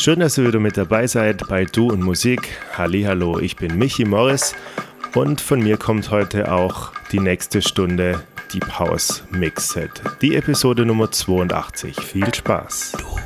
Schön, dass ihr wieder mit dabei seid bei Du und Musik. Hallo, ich bin Michi Morris und von mir kommt heute auch die nächste Stunde Deep House Mix Set. Die Episode Nummer 82. Viel Spaß. Du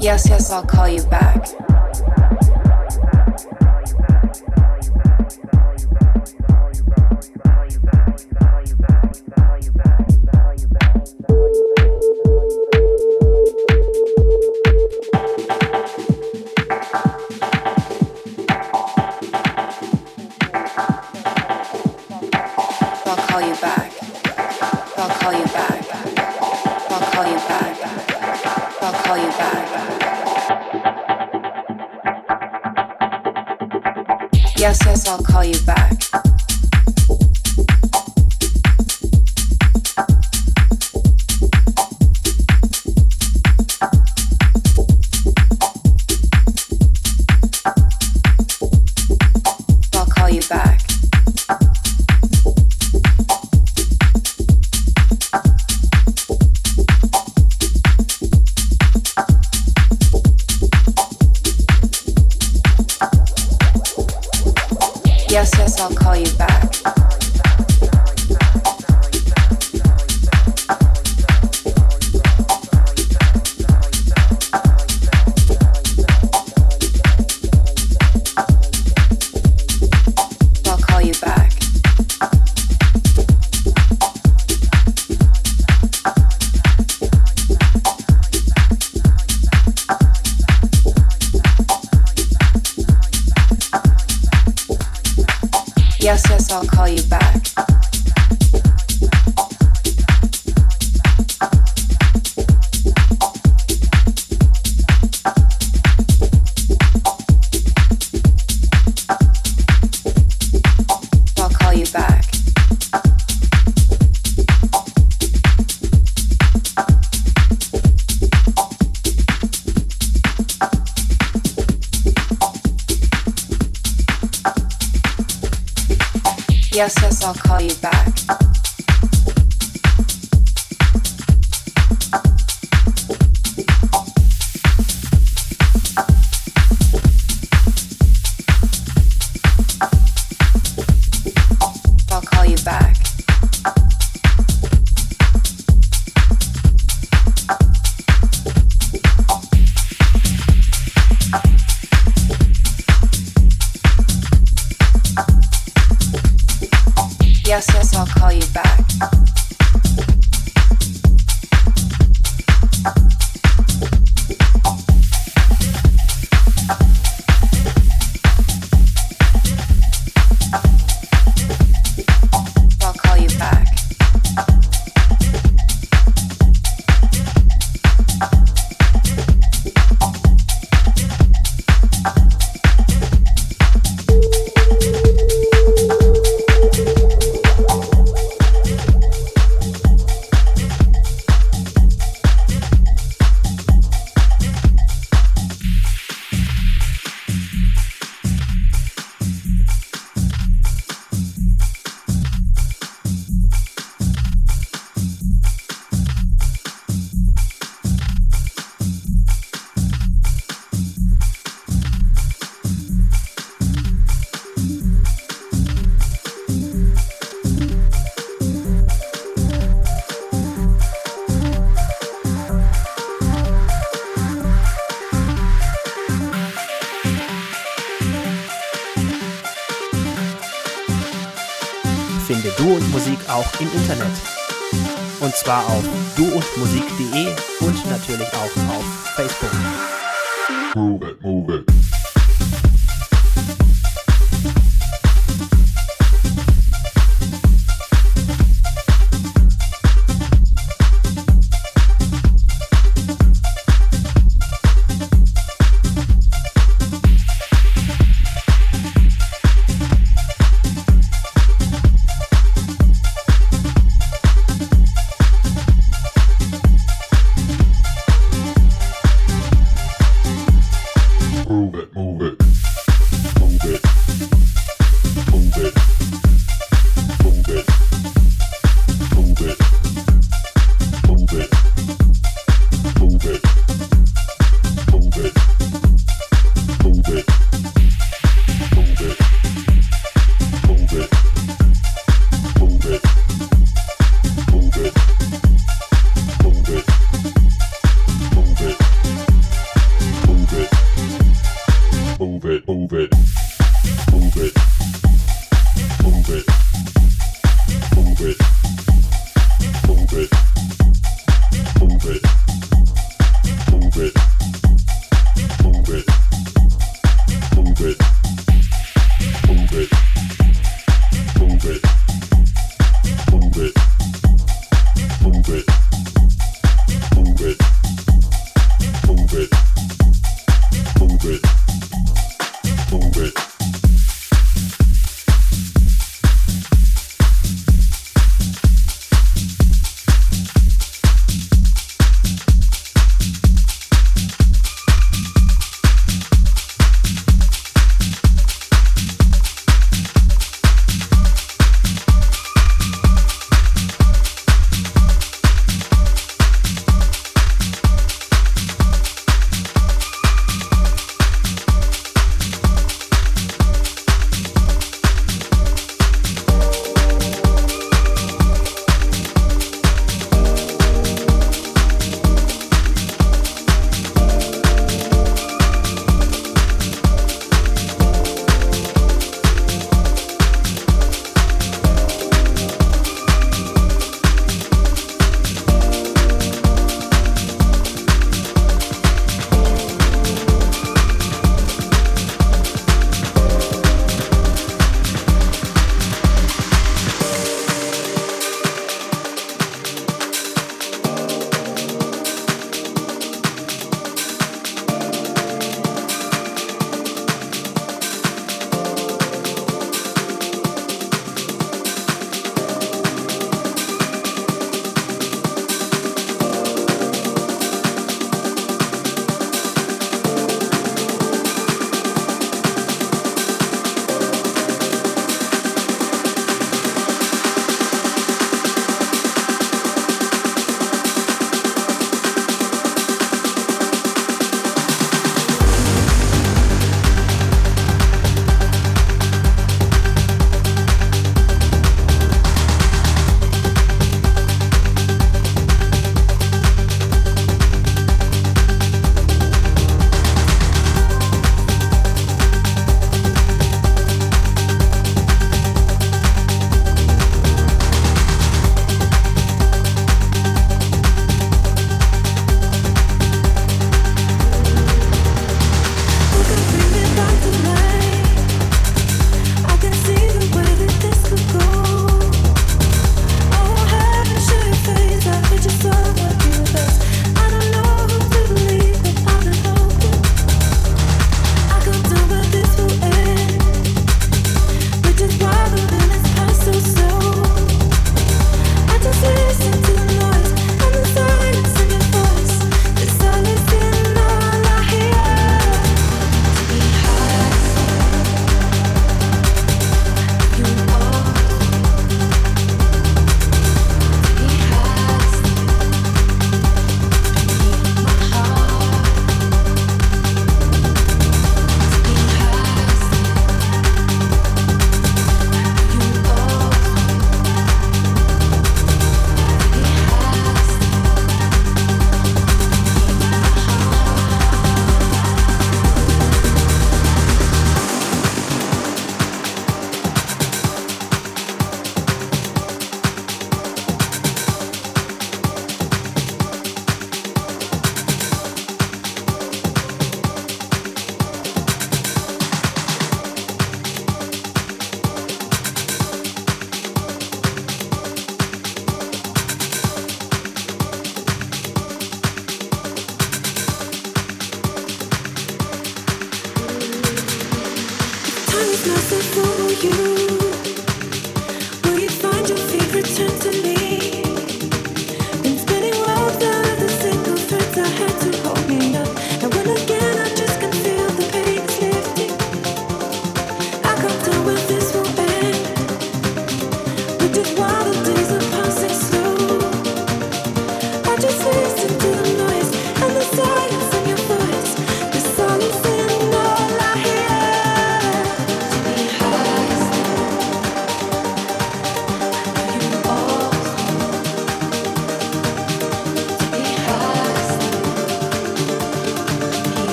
Yes, yes, I'll call you back. Zwar auf duundmusik.de und natürlich auch auf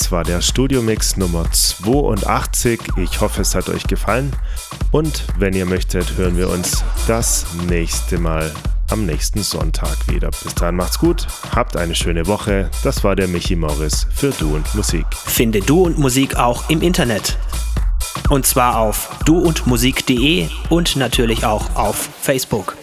Das war der Studio-Mix Nummer 82. Ich hoffe, es hat euch gefallen. Und wenn ihr möchtet, hören wir uns das nächste Mal am nächsten Sonntag wieder. Bis dahin macht's gut, habt eine schöne Woche. Das war der Michi Morris für Du und Musik. Finde Du und Musik auch im Internet. Und zwar auf duundmusik.de und natürlich auch auf Facebook.